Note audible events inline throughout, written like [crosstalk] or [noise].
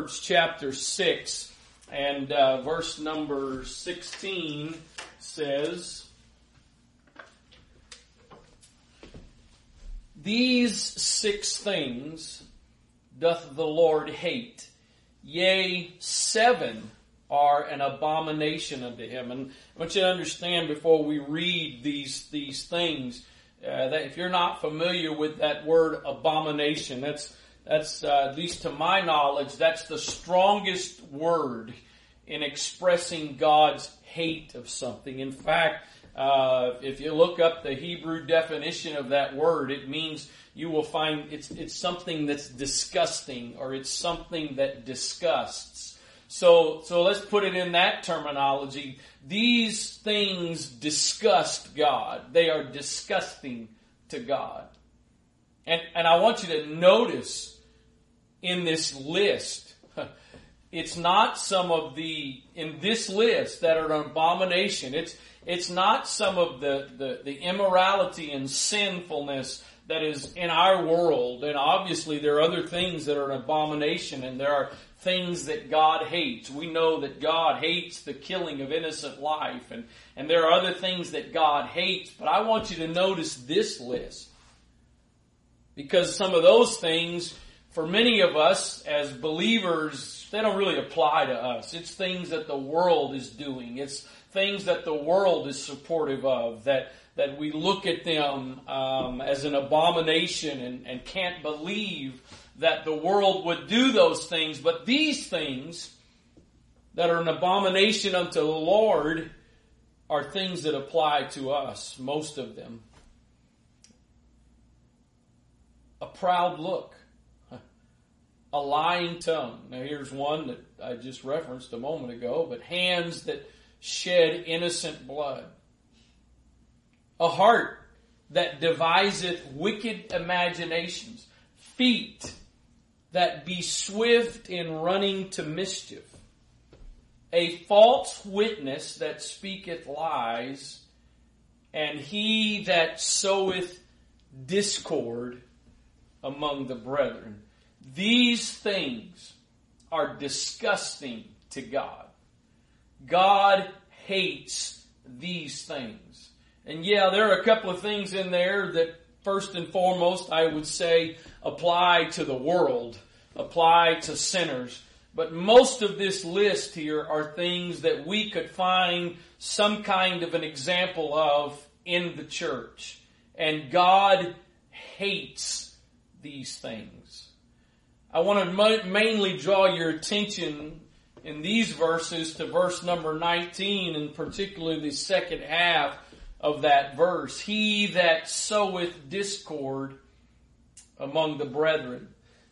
Proverbs chapter 6 and uh, verse number 16 says, These six things doth the Lord hate, yea, seven are an abomination unto him. And I want you to understand before we read these, these things, uh, that if you're not familiar with that word abomination, that's, that's, uh, at least to my knowledge, that's the strongest word in expressing God's hate of something. In fact, uh, if you look up the Hebrew definition of that word, it means you will find it's it's something that's disgusting or it's something that disgusts. So so let's put it in that terminology. These things disgust God. They are disgusting to God. And and I want you to notice in this list [laughs] it's not some of the in this list that are an abomination. It's it's not some of the, the, the immorality and sinfulness that is in our world. And obviously there are other things that are an abomination and there are things that God hates. We know that God hates the killing of innocent life and, and there are other things that God hates. But I want you to notice this list. Because some of those things, for many of us as believers, they don't really apply to us. It's things that the world is doing. It's things that the world is supportive of, that, that we look at them um, as an abomination and, and can't believe that the world would do those things. But these things that are an abomination unto the Lord are things that apply to us, most of them. A proud look, a lying tongue. Now here's one that I just referenced a moment ago, but hands that shed innocent blood. A heart that deviseth wicked imaginations. Feet that be swift in running to mischief. A false witness that speaketh lies, and he that soweth discord among the brethren. These things are disgusting to God. God hates these things. And yeah, there are a couple of things in there that first and foremost I would say apply to the world, apply to sinners. But most of this list here are things that we could find some kind of an example of in the church. And God hates these things. I want to mainly draw your attention in these verses to verse number 19 and particularly the second half of that verse. He that soweth discord among the brethren.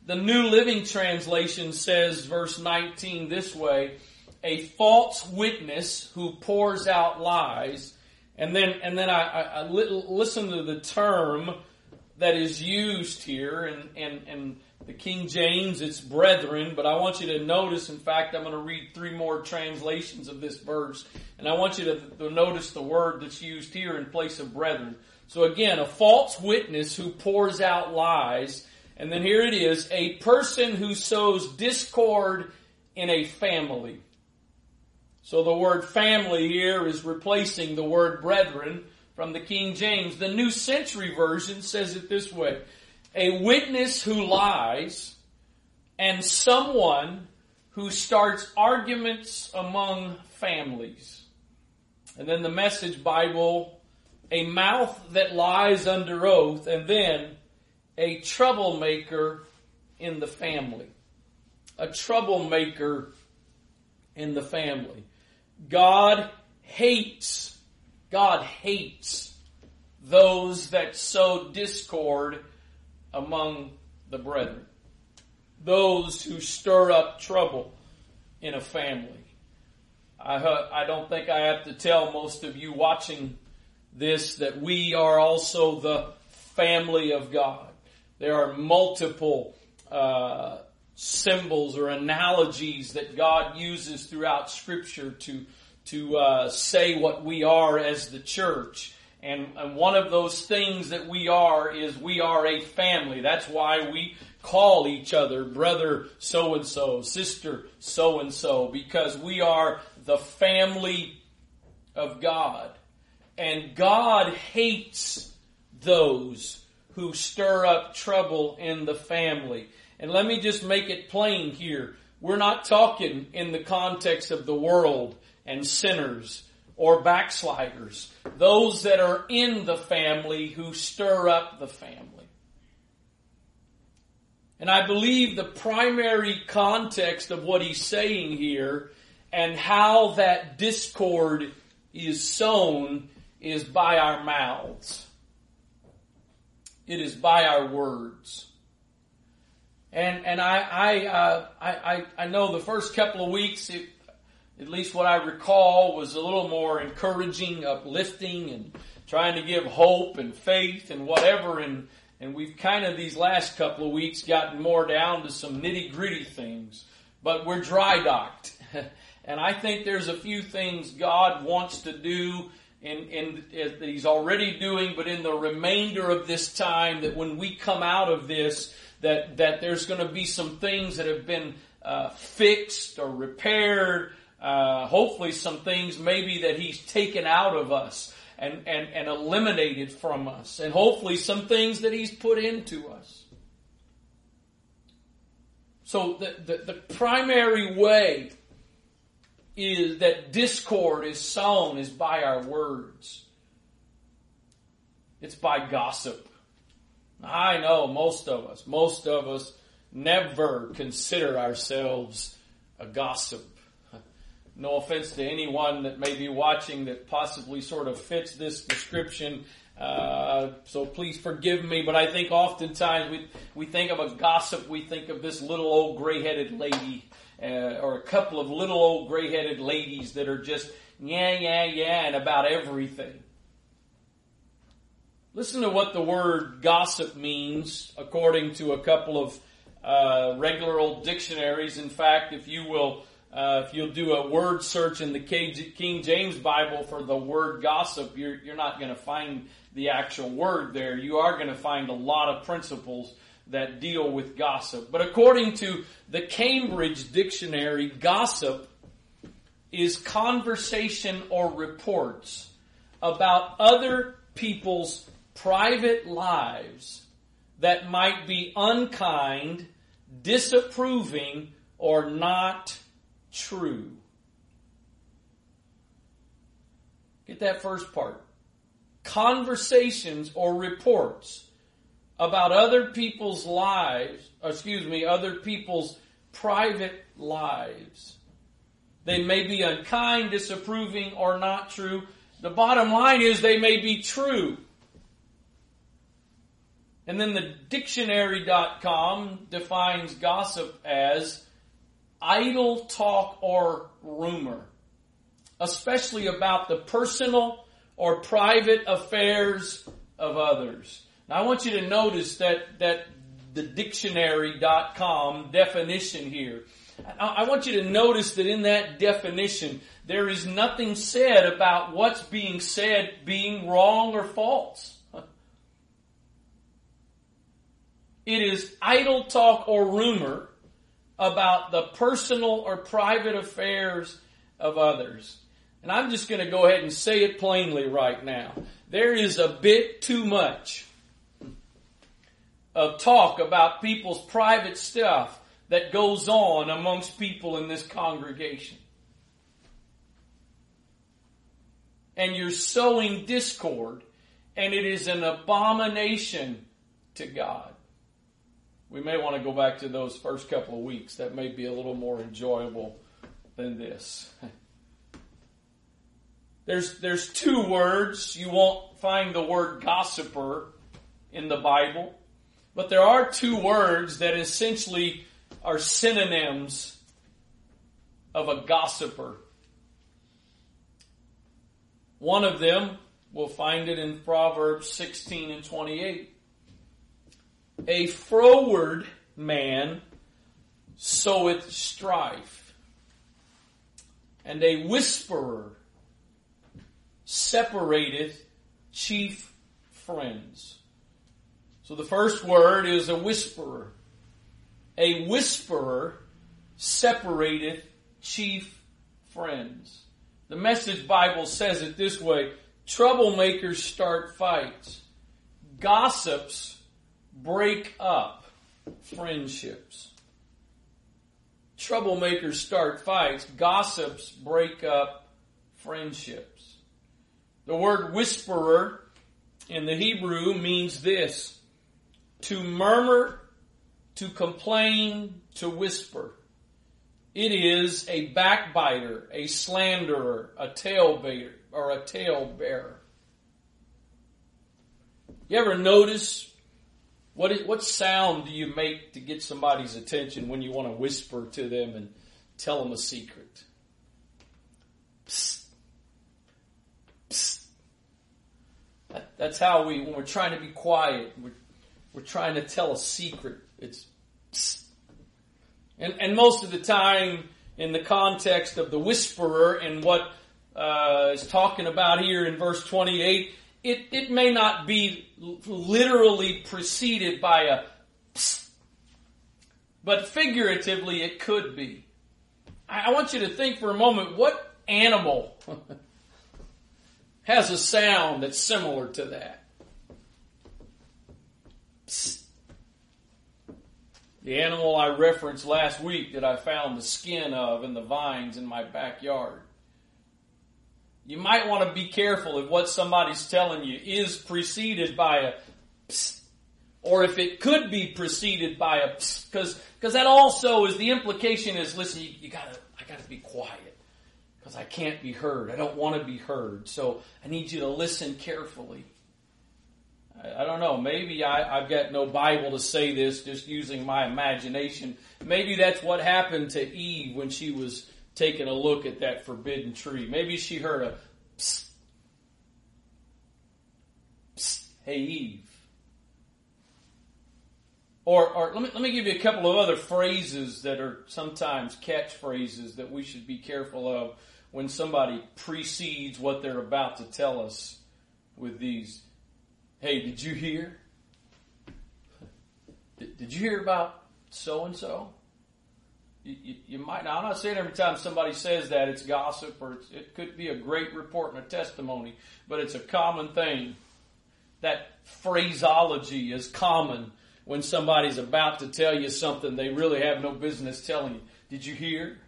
The New Living Translation says verse 19 this way, a false witness who pours out lies. And then, and then I, I, I listen to the term that is used here and, and, and the King James, it's brethren, but I want you to notice, in fact, I'm going to read three more translations of this verse, and I want you to, to notice the word that's used here in place of brethren. So again, a false witness who pours out lies, and then here it is, a person who sows discord in a family. So the word family here is replacing the word brethren from the King James. The New Century Version says it this way a witness who lies, and someone who starts arguments among families. And then the Message Bible, a mouth that lies under oath, and then a troublemaker in the family. A troublemaker in the family. God hates, God hates those that sow discord among the brethren. Those who stir up trouble in a family. I, I don't think I have to tell most of you watching this that we are also the family of God. There are multiple uh, symbols or analogies that God uses throughout Scripture to to uh, say what we are as the church. And, and one of those things that we are is we are a family. That's why we call each other brother so and so, sister so and so, because we are the family of God. And God hates those who stir up trouble in the family. And let me just make it plain here. We're not talking in the context of the world and sinners or backsliders. Those that are in the family who stir up the family. And I believe the primary context of what he's saying here and how that discord is sown is by our mouths. It is by our words. And and I I uh, I, I know the first couple of weeks, it, at least what I recall, was a little more encouraging, uplifting, and trying to give hope and faith and whatever. And and we've kind of these last couple of weeks gotten more down to some nitty gritty things. But we're dry docked. [laughs] and I think there's a few things God wants to do in, in, that He's already doing, but in the remainder of this time, that when we come out of this, that, that there's going to be some things that have been uh, fixed or repaired. Uh, hopefully, some things maybe that He's taken out of us and, and, and eliminated from us. And hopefully some things that He's put into us. So the, the, the primary way is that discord is sown is by our words. It's by gossip. I know most of us, most of us never consider ourselves a gossip. No offense to anyone that may be watching that possibly sort of fits this description. Uh, so please forgive me, but I think oftentimes we we think of a gossip, we think of this little old gray-headed lady, uh, or a couple of little old gray-headed ladies that are just yeah, yeah, yeah, and about everything. Listen to what the word gossip means according to a couple of uh, regular old dictionaries. In fact, if you will uh, if you'll do a word search in the King James Bible for the word gossip, you're, you're not going to find the actual word there. You are going to find a lot of principles that deal with gossip. But according to the Cambridge Dictionary, gossip is conversation or reports about other people's private lives that might be unkind, disapproving, or not true. Get that first part. Conversations or reports about other people's lives, excuse me, other people's private lives. They may be unkind, disapproving, or not true. The bottom line is they may be true. And then the dictionary.com defines gossip as idle talk or rumor, especially about the personal or private affairs of others. Now I want you to notice that, that the dictionary.com definition here. I want you to notice that in that definition, there is nothing said about what's being said being wrong or false. [laughs] It is idle talk or rumor about the personal or private affairs of others. And I'm just going to go ahead and say it plainly right now. There is a bit too much of talk about people's private stuff that goes on amongst people in this congregation. And you're sowing discord, and it is an abomination to God we may want to go back to those first couple of weeks. That may be a little more enjoyable than this. [laughs] There's, there's two words. You won't find the word gossiper in the Bible, but there are two words that essentially are synonyms of a gossiper. One of them, we'll find it in Proverbs 16 and 28 a froward man soweth strife, and a whisperer separateth chief friends. So the first word is a whisperer. A whisperer separateth chief friends. The message Bible says it this way troublemakers start fights, gossips break up friendships. Troublemakers start fights, gossips break up friendships. The word whisperer in the Hebrew means this to murmur, to complain, to whisper. It is a backbiter, a slanderer, a talebearer, or a talebearer. You ever notice what is, what sound do you make to get somebody's attention when you want to whisper to them and tell them a secret? Psst. Psst. That, that's how we, when we're trying to be quiet, we're, we're trying to tell a secret. It's psst. And, and most of the time, in the context of the whisperer and what uh, is talking about here in verse 28, it, it may not be literally preceded by a psst, but figuratively it could be. I want you to think for a moment what animal [laughs] has a sound that's similar to that? The animal I referenced last week that I found the skin of in the vines in my backyard. You might want to be careful if what somebody's telling you is preceded by a psst, or if it could be preceded by a because because that also is the implication is listen you, you gotta I gotta be quiet because I can't be heard I don't want to be heard so I need you to listen carefully I, don't know. Maybe I, I've got no Bible to say this, just using my imagination. Maybe that's what happened to Eve when she was taking a look at that forbidden tree. Maybe she heard a psst, psst, hey Eve. Or, or let me, let me give you a couple of other phrases that are sometimes catchphrases that we should be careful of when somebody precedes what they're about to tell us with these Hey, did you hear? Did, did you hear about so and so? You might. Now, I'm not saying every time somebody says that it's gossip or it's, it could be a great report and a testimony, but it's a common thing. That phraseology is common when somebody's about to tell you something they really have no business telling you. Did you hear?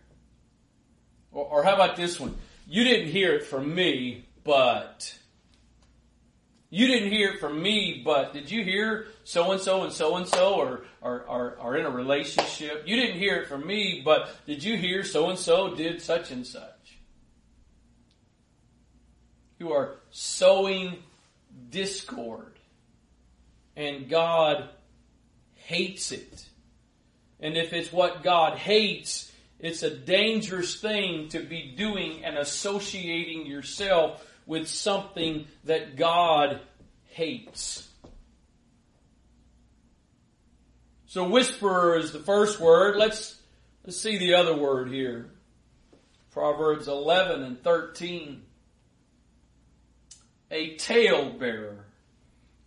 Or, or how about this one? You didn't hear it from me, but you didn't hear it from me, but did you hear so and so and so and so or are are in a relationship? You didn't hear it from me, but did you hear so and so did such and such? You are sowing discord, and God hates it. And if it's what God hates, it's a dangerous thing to be doing and associating yourself with something that God hates. So whisperer is the first word. Let's, let's see the other word here. Proverbs 11 and 13. A talebearer.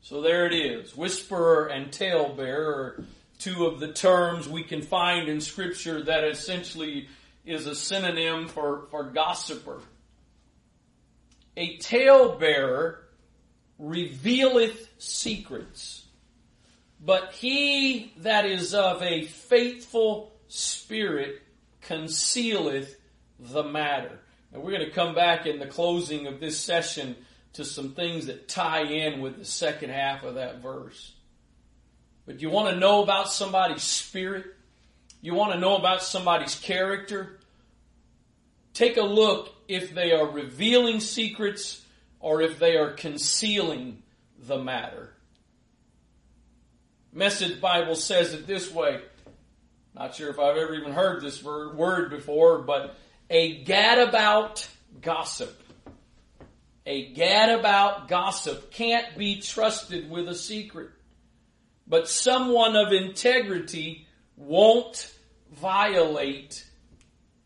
So there it is. Whisperer and talebearer are two of the terms we can find in scripture that essentially is a synonym for, for gossiper. A talebearer revealeth secrets, but he that is of a faithful spirit concealeth the matter. And we're going to come back in the closing of this session to some things that tie in with the second half of that verse. But you want to know about somebody's spirit? You want to know about somebody's character? Take a look if they are revealing secrets or if they are concealing the matter. Message Bible says it this way. Not sure if I've ever even heard this word before, but a gadabout gossip. A gadabout gossip can't be trusted with a secret. But someone of integrity won't violate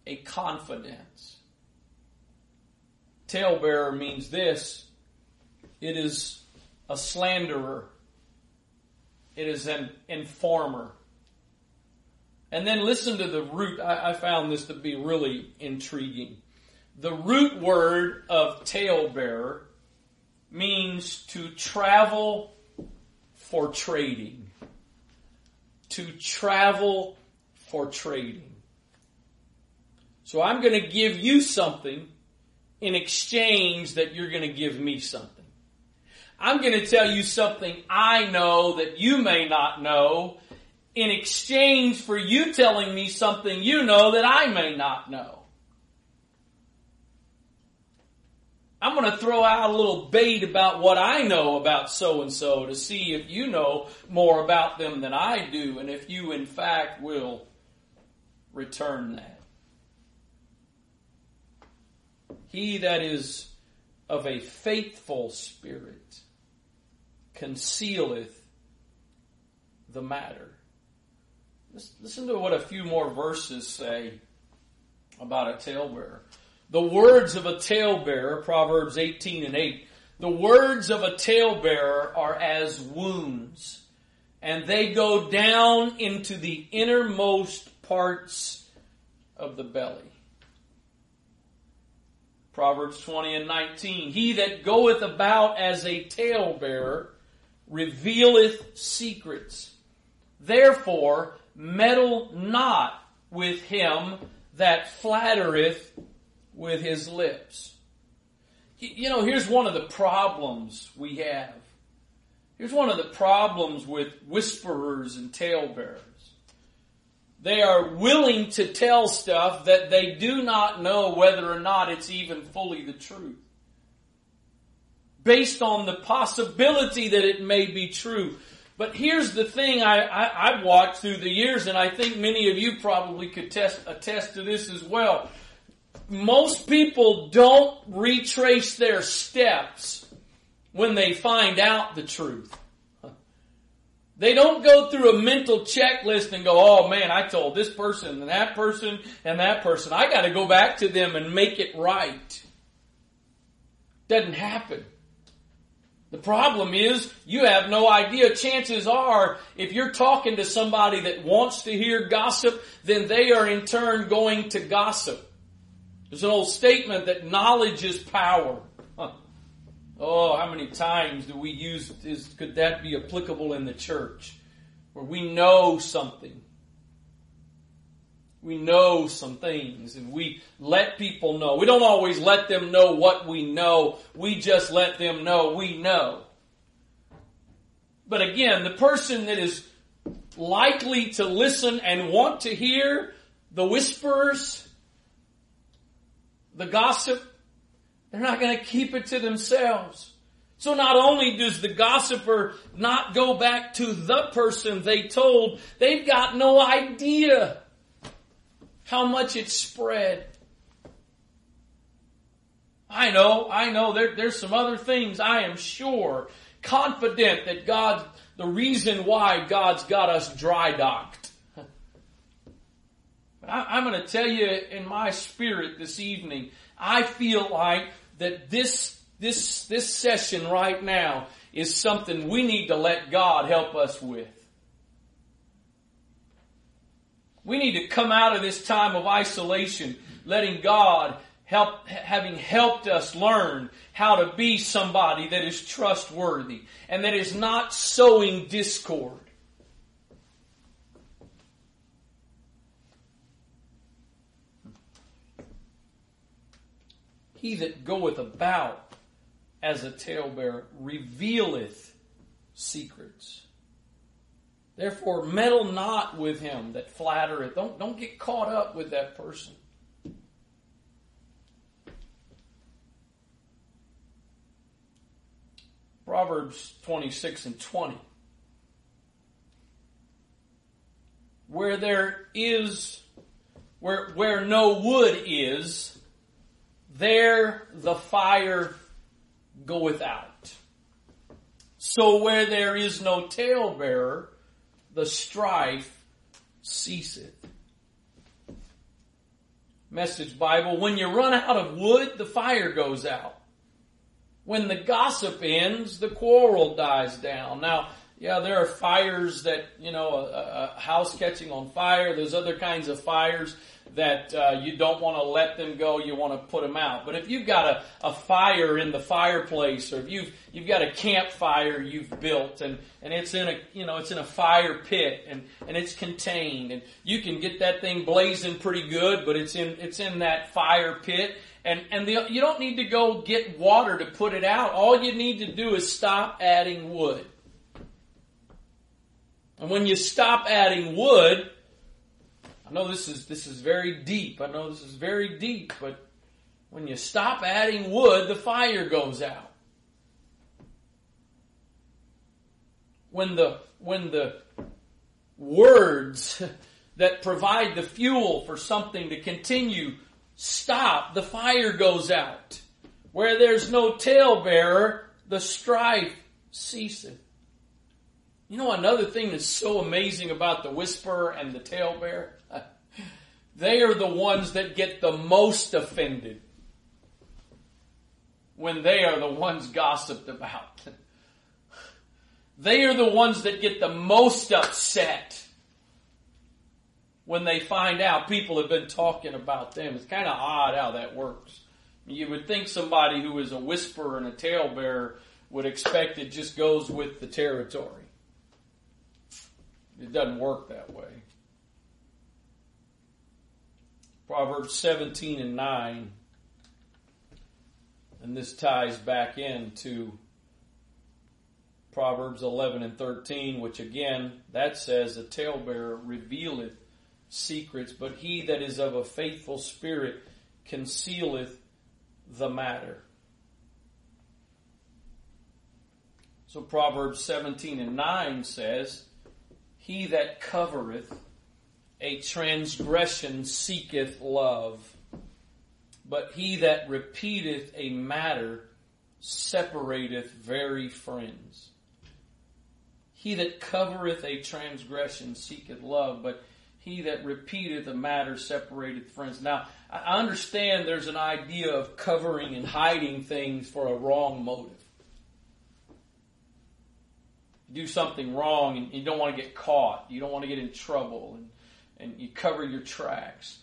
a confidence. Talebearer means this It is a slanderer. It is an informer. And then listen to the root. I, I found this to be really intriguing. The root word of talebearer means to travel for trading. To travel for trading. So I'm going to give you something in exchange that you're going to give me something. I'm going to tell you something I know that you may not know in exchange for you telling me something you know that I may not know. I'm going to throw out a little bait about what I know about so and so to see if you know more about them than I do and if you in fact will return that. He that is of a faithful spirit concealeth the matter. Listen to what a few more verses say about a talebearer. The words of a talebearer, Proverbs 18 and 8, the words of a talebearer are as wounds, and they go down into the innermost parts of the belly. Proverbs 20 and 19. He that goeth about as a talebearer revealeth secrets. Therefore, meddle not with him that flattereth with his lips. You know, here's one of the problems we have. Here's one of the problems with whisperers and talebearers. They are willing to tell stuff that they do not know whether or not it's even fully the truth. Based on the possibility that it may be true. But here's the thing I, I, have watched through the years, and I think many of you probably could test, attest to this as well. Most people don't retrace their steps when they find out the truth. They don't go through a mental checklist and go, oh man, I told this person and that person and that person. I gotta go back to them and make it right. Doesn't happen. The problem is you have no idea. Chances are if you're talking to somebody that wants to hear gossip, then they are in turn going to gossip. There's an old statement that knowledge is power. Oh, how many times do we use, is, could that be applicable in the church? Where we know something we know some things and we let people know. We don't always let them know what we know. We just let them know we know. But again, the person that is likely to listen and want to hear the whisperers, the gossip, they're not going to keep it to themselves. So not only does the gossiper not go back to the person they told, they've got no idea how much it spread. I know, I know, there, there's some other things I am sure, confident that God, the reason why God's got us dry docked. [laughs] I, I'm going to tell you in my spirit this evening, I feel like that this, this, this session right now is something we need to let God help us with. We need to come out of this time of isolation, letting God help, having helped us learn how to be somebody that is trustworthy and that is not sowing discord. He that goeth about as a talebearer revealeth secrets. Therefore, meddle not with him that flattereth. Don't, don't get caught up with that person. Proverbs 26 and 20. Where there is, where, where no wood is, there the fire goeth out. So where there is no talebearer, the strife ceaseth. Message Bible, when you run out of wood, the fire goes out. When the gossip ends, the quarrel dies down. Now, yeah, there are fires that, you know, a, a house catching on fire. There's other kinds of fires that uh, you don't want to let them go. You want to put them out. But if you've got a, a fire in the fireplace, or if you've you've got a campfire you've built, and and it's in a you know it's in a fire pit, and and it's contained, and you can get that thing blazing pretty good, but it's in it's in that fire pit. And, and the, you don't need to go get water to put it out. All you need to do is stop adding wood. And when you stop adding wood, I know this is this is very deep. I know this is very deep, but when you stop adding wood, the fire goes out. When the when the words [laughs] that provide the fuel for something to continue stop, the fire goes out. Where there's no talebearer, the strife ceaseth. You know another thing that's so amazing about the whisperer and the talebearer? They are the ones that get the most offended when they are the ones gossiped about. they are the ones that get the most upset when they find out people have been talking about them. It's kind of odd how that works. You would think somebody who is a whisperer and a talebearer would expect it just goes with the territory. It doesn't work that way. Proverbs 17 and 9, and this ties back into Proverbs 11 and 13, which again, that says, A talebearer revealeth secrets, but he that is of a faithful spirit concealeth the matter. So Proverbs 17 and 9 says, he that covereth a transgression seeketh love, but he that repeateth a matter separateth very friends. He that covereth a transgression seeketh love, but he that repeateth a matter separateth friends. Now, I understand there's an idea of covering and hiding things for a wrong motive do something wrong and you don't want to get caught. You don't want to get in trouble and, and you cover your tracks.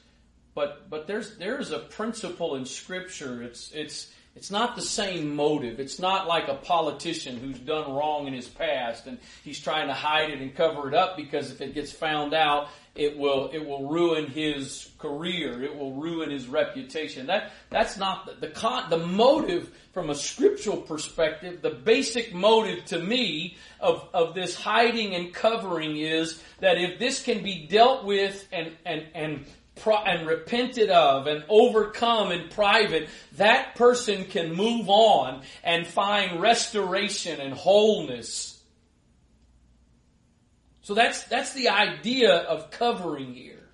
But but there's there's a principle in scripture. It's it's it's not the same motive. It's not like a politician who's done wrong in his past and he's trying to hide it and cover it up because if it gets found out, it will it will ruin his career. It will ruin his reputation. That that's not the the, con, the motive from a scriptural perspective. The basic motive to me of of this hiding and covering is that if this can be dealt with and and and and repented of and overcome in private, that person can move on and find restoration and wholeness so that's, that's the idea of covering here.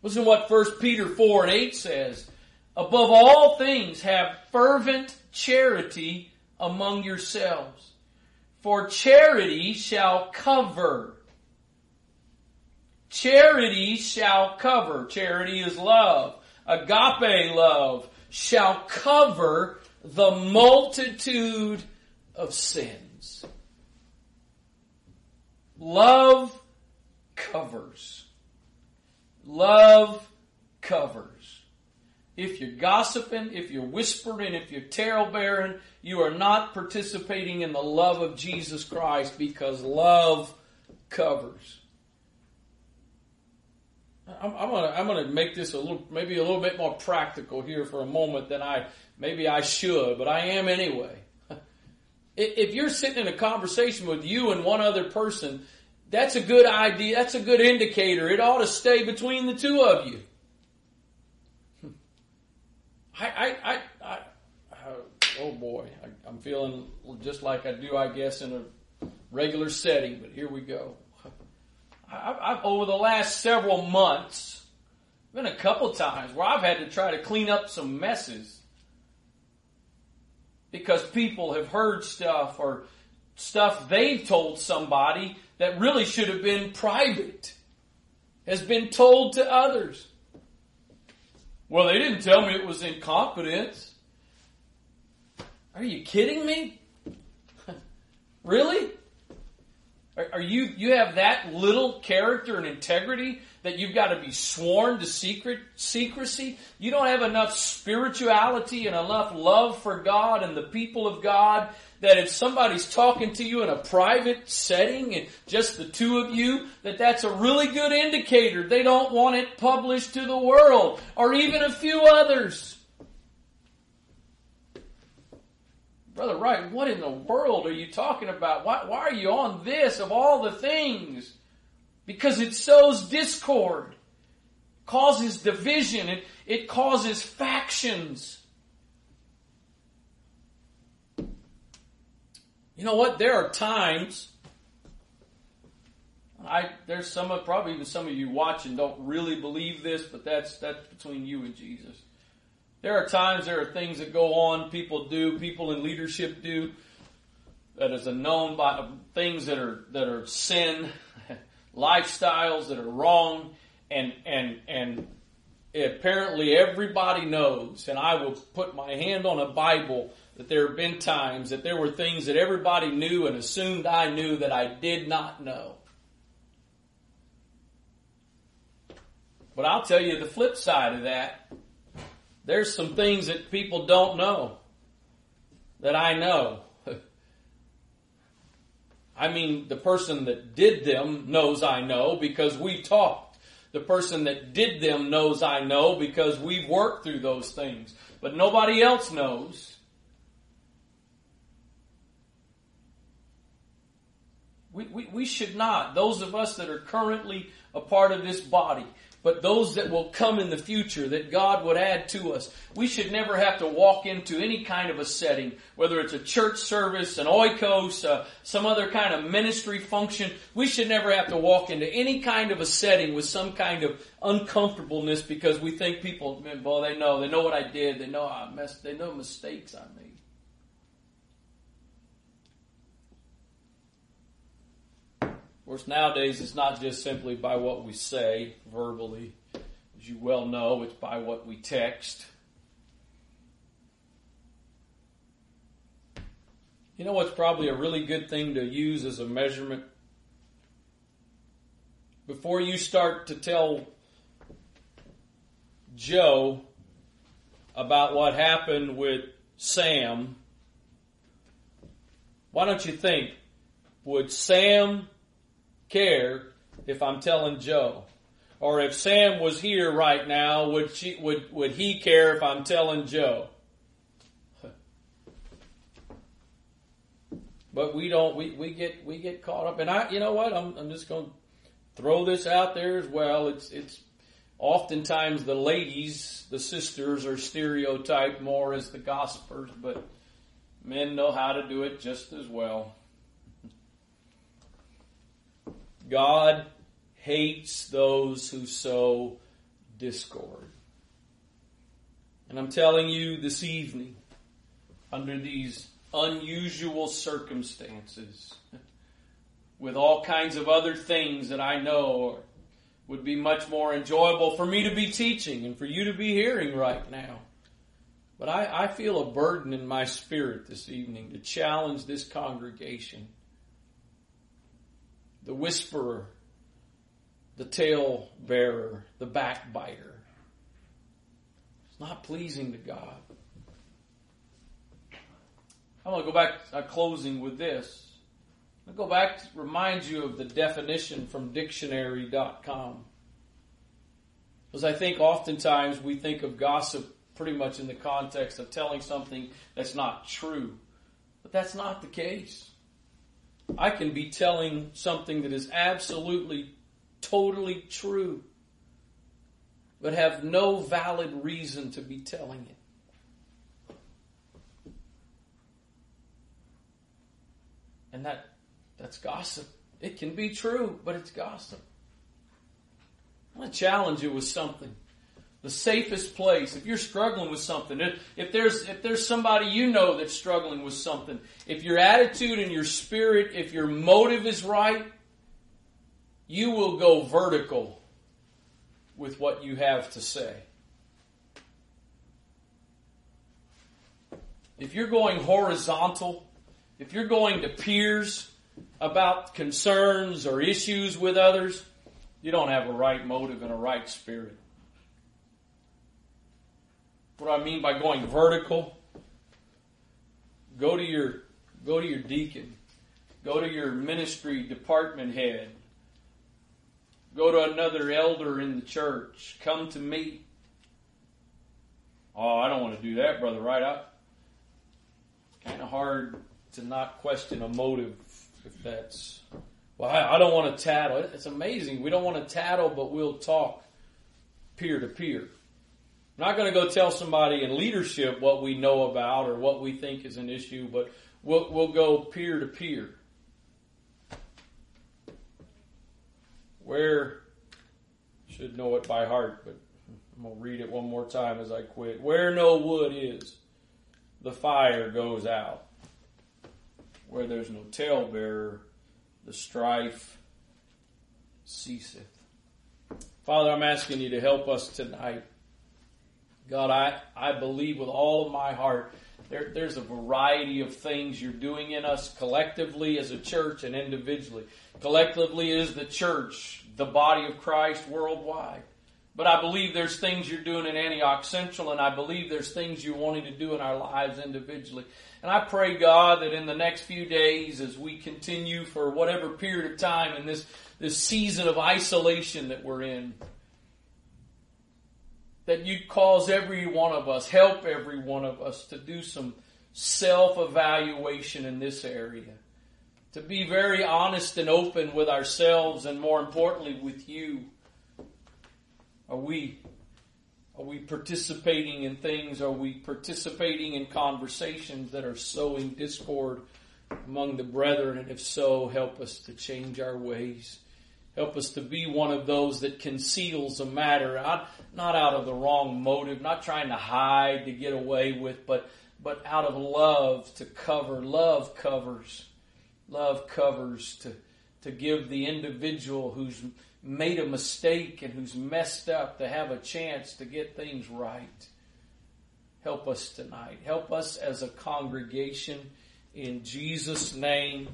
Listen to what 1 Peter 4 and 8 says. Above all things have fervent charity among yourselves. For charity shall cover. Charity shall cover. Charity is love. Agape love shall cover the multitude of sins. Love covers. Love covers. If you're gossiping, if you're whispering, if you're tale bearing, you are not participating in the love of Jesus Christ because love covers. I'm, I'm, gonna I'm gonna make this a little maybe a little bit more practical here for a moment than I maybe I should, but I am anyway. [laughs] If you're sitting in a conversation with you and one other person, that's a good idea. That's a good indicator. It ought to stay between the two of you. Hmm. I, I, I, I oh boy, I, am feeling just like I do, I guess, in a regular setting. But here we go. I've, I've over the last several months, been a couple times where I've had to try to clean up some messes because people have heard stuff or stuff they've told somebody that really should have been private has been told to others. Well, they didn't tell me it was incompetence. Are you kidding me? [laughs] really? Are, are you you have that little character and integrity that you've got to be sworn to secret secrecy? You don't have enough spirituality and enough love for God and the people of God that if somebody's talking to you in a private setting and just the two of you, that that's a really good indicator. They don't want it published to the world or even a few others. Brother Wright, what in the world are you talking about? Why, why are you on this of all the things? Because it sows discord, causes division, it, it causes factions. You know what? There are times, I, there's some probably even some of you watching don't really believe this, but that's, that's between you and Jesus. There are times there are things that go on, people do, people in leadership do, that is a known by things that are that are sin, [laughs] lifestyles that are wrong, and and and apparently everybody knows, and I will put my hand on a Bible that there have been times that there were things that everybody knew and assumed I knew that I did not know. But I'll tell you the flip side of that there's some things that people don't know that I know. [laughs] I mean, the person that did them knows I know because we talked. The person that did them knows I know because we've worked through those things. But nobody else knows. We, we, we should not. Those of us that are currently a part of this body, but those that will come in the future that God would add to us. We should never have to walk into any kind of a setting, whether it's a church service, an oikos, uh, some other kind of ministry function. We should never have to walk into any kind of a setting with some kind of uncomfortableness because we think people, well, they know, they know what I did, they know I messed, they know mistakes I made. Of course, nowadays it's not just simply by what we say verbally. As you well know, it's by what we text. You know what's probably a really good thing to use as a measurement? Before you start to tell Joe about what happened with Sam, why don't you think, would Sam care if I'm telling Joe? Or if Sam was here right now, would she, would, would he care if I'm telling Joe? [laughs] But we don't, we, we get, we get caught up. And I, you know what? I'm, I'm just going to throw this out there as well. It's, it's oftentimes the ladies, the sisters are stereotyped more as the gossipers, but men know how to do it just as well. God hates those who sow discord. And I'm telling you this evening, under these unusual circumstances, with all kinds of other things that I know would be much more enjoyable for me to be teaching and for you to be hearing right now. But I, I feel a burden in my spirit this evening to challenge this congregation the whisperer, the tale bearer, the backbiter. It's not pleasing to God. I'm going to go back, uh, closing with this. I'll go back to remind you of the definition from dictionary.com. Because I think oftentimes we think of gossip pretty much in the context of telling something that's not true. But that's not the case. I can be telling something that is absolutely, totally true, but have no valid reason to be telling it. And that that's gossip. It can be true, but it's gossip. I want to challenge you with something the safest place. If you're struggling with something, if there's, if there's somebody you know that's struggling with something, if your attitude and your spirit, if your motive is right, you will go vertical with what you have to say. if you're going horizontal, if you're going to peers about concerns or issues with others, you don't have a right motive and a right spirit. What I mean by going vertical, go to your go to your deacon, go to your ministry department head, go to another elder in the church, come to me. Oh, I don't want to do that, brother. Right up. Kind of hard to not question a motive if that's. Well, I, I don't want to tattle. It's amazing. We don't want to tattle, but we'll talk peer to peer. I'm not going to go tell somebody in leadership what we know about or what we think is an issue, but we'll, we'll go peer to peer. Where should know it by heart, but I'm going to read it one more time as I quit. Where no wood is, the fire goes out. Where there's no talebearer, the strife ceaseth. Father, I'm asking you to help us tonight. God, I, I believe with all of my heart there, there's a variety of things you're doing in us collectively as a church and individually. Collectively is the church, the body of Christ worldwide. But I believe there's things you're doing in Antioch Central, and I believe there's things you're wanting to do in our lives individually. And I pray, God, that in the next few days, as we continue for whatever period of time in this, this season of isolation that we're in, that you'd cause every one of us, help every one of us to do some self evaluation in this area. To be very honest and open with ourselves and more importantly with you. Are we are we participating in things? Are we participating in conversations that are sowing discord among the brethren? And if so, help us to change our ways. Help us to be one of those that conceals a matter, not, not out of the wrong motive, not trying to hide to get away with, but, but out of love to cover. Love covers. Love covers to, to give the individual who's made a mistake and who's messed up to have a chance to get things right. Help us tonight. Help us as a congregation. In Jesus' name,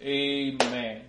amen.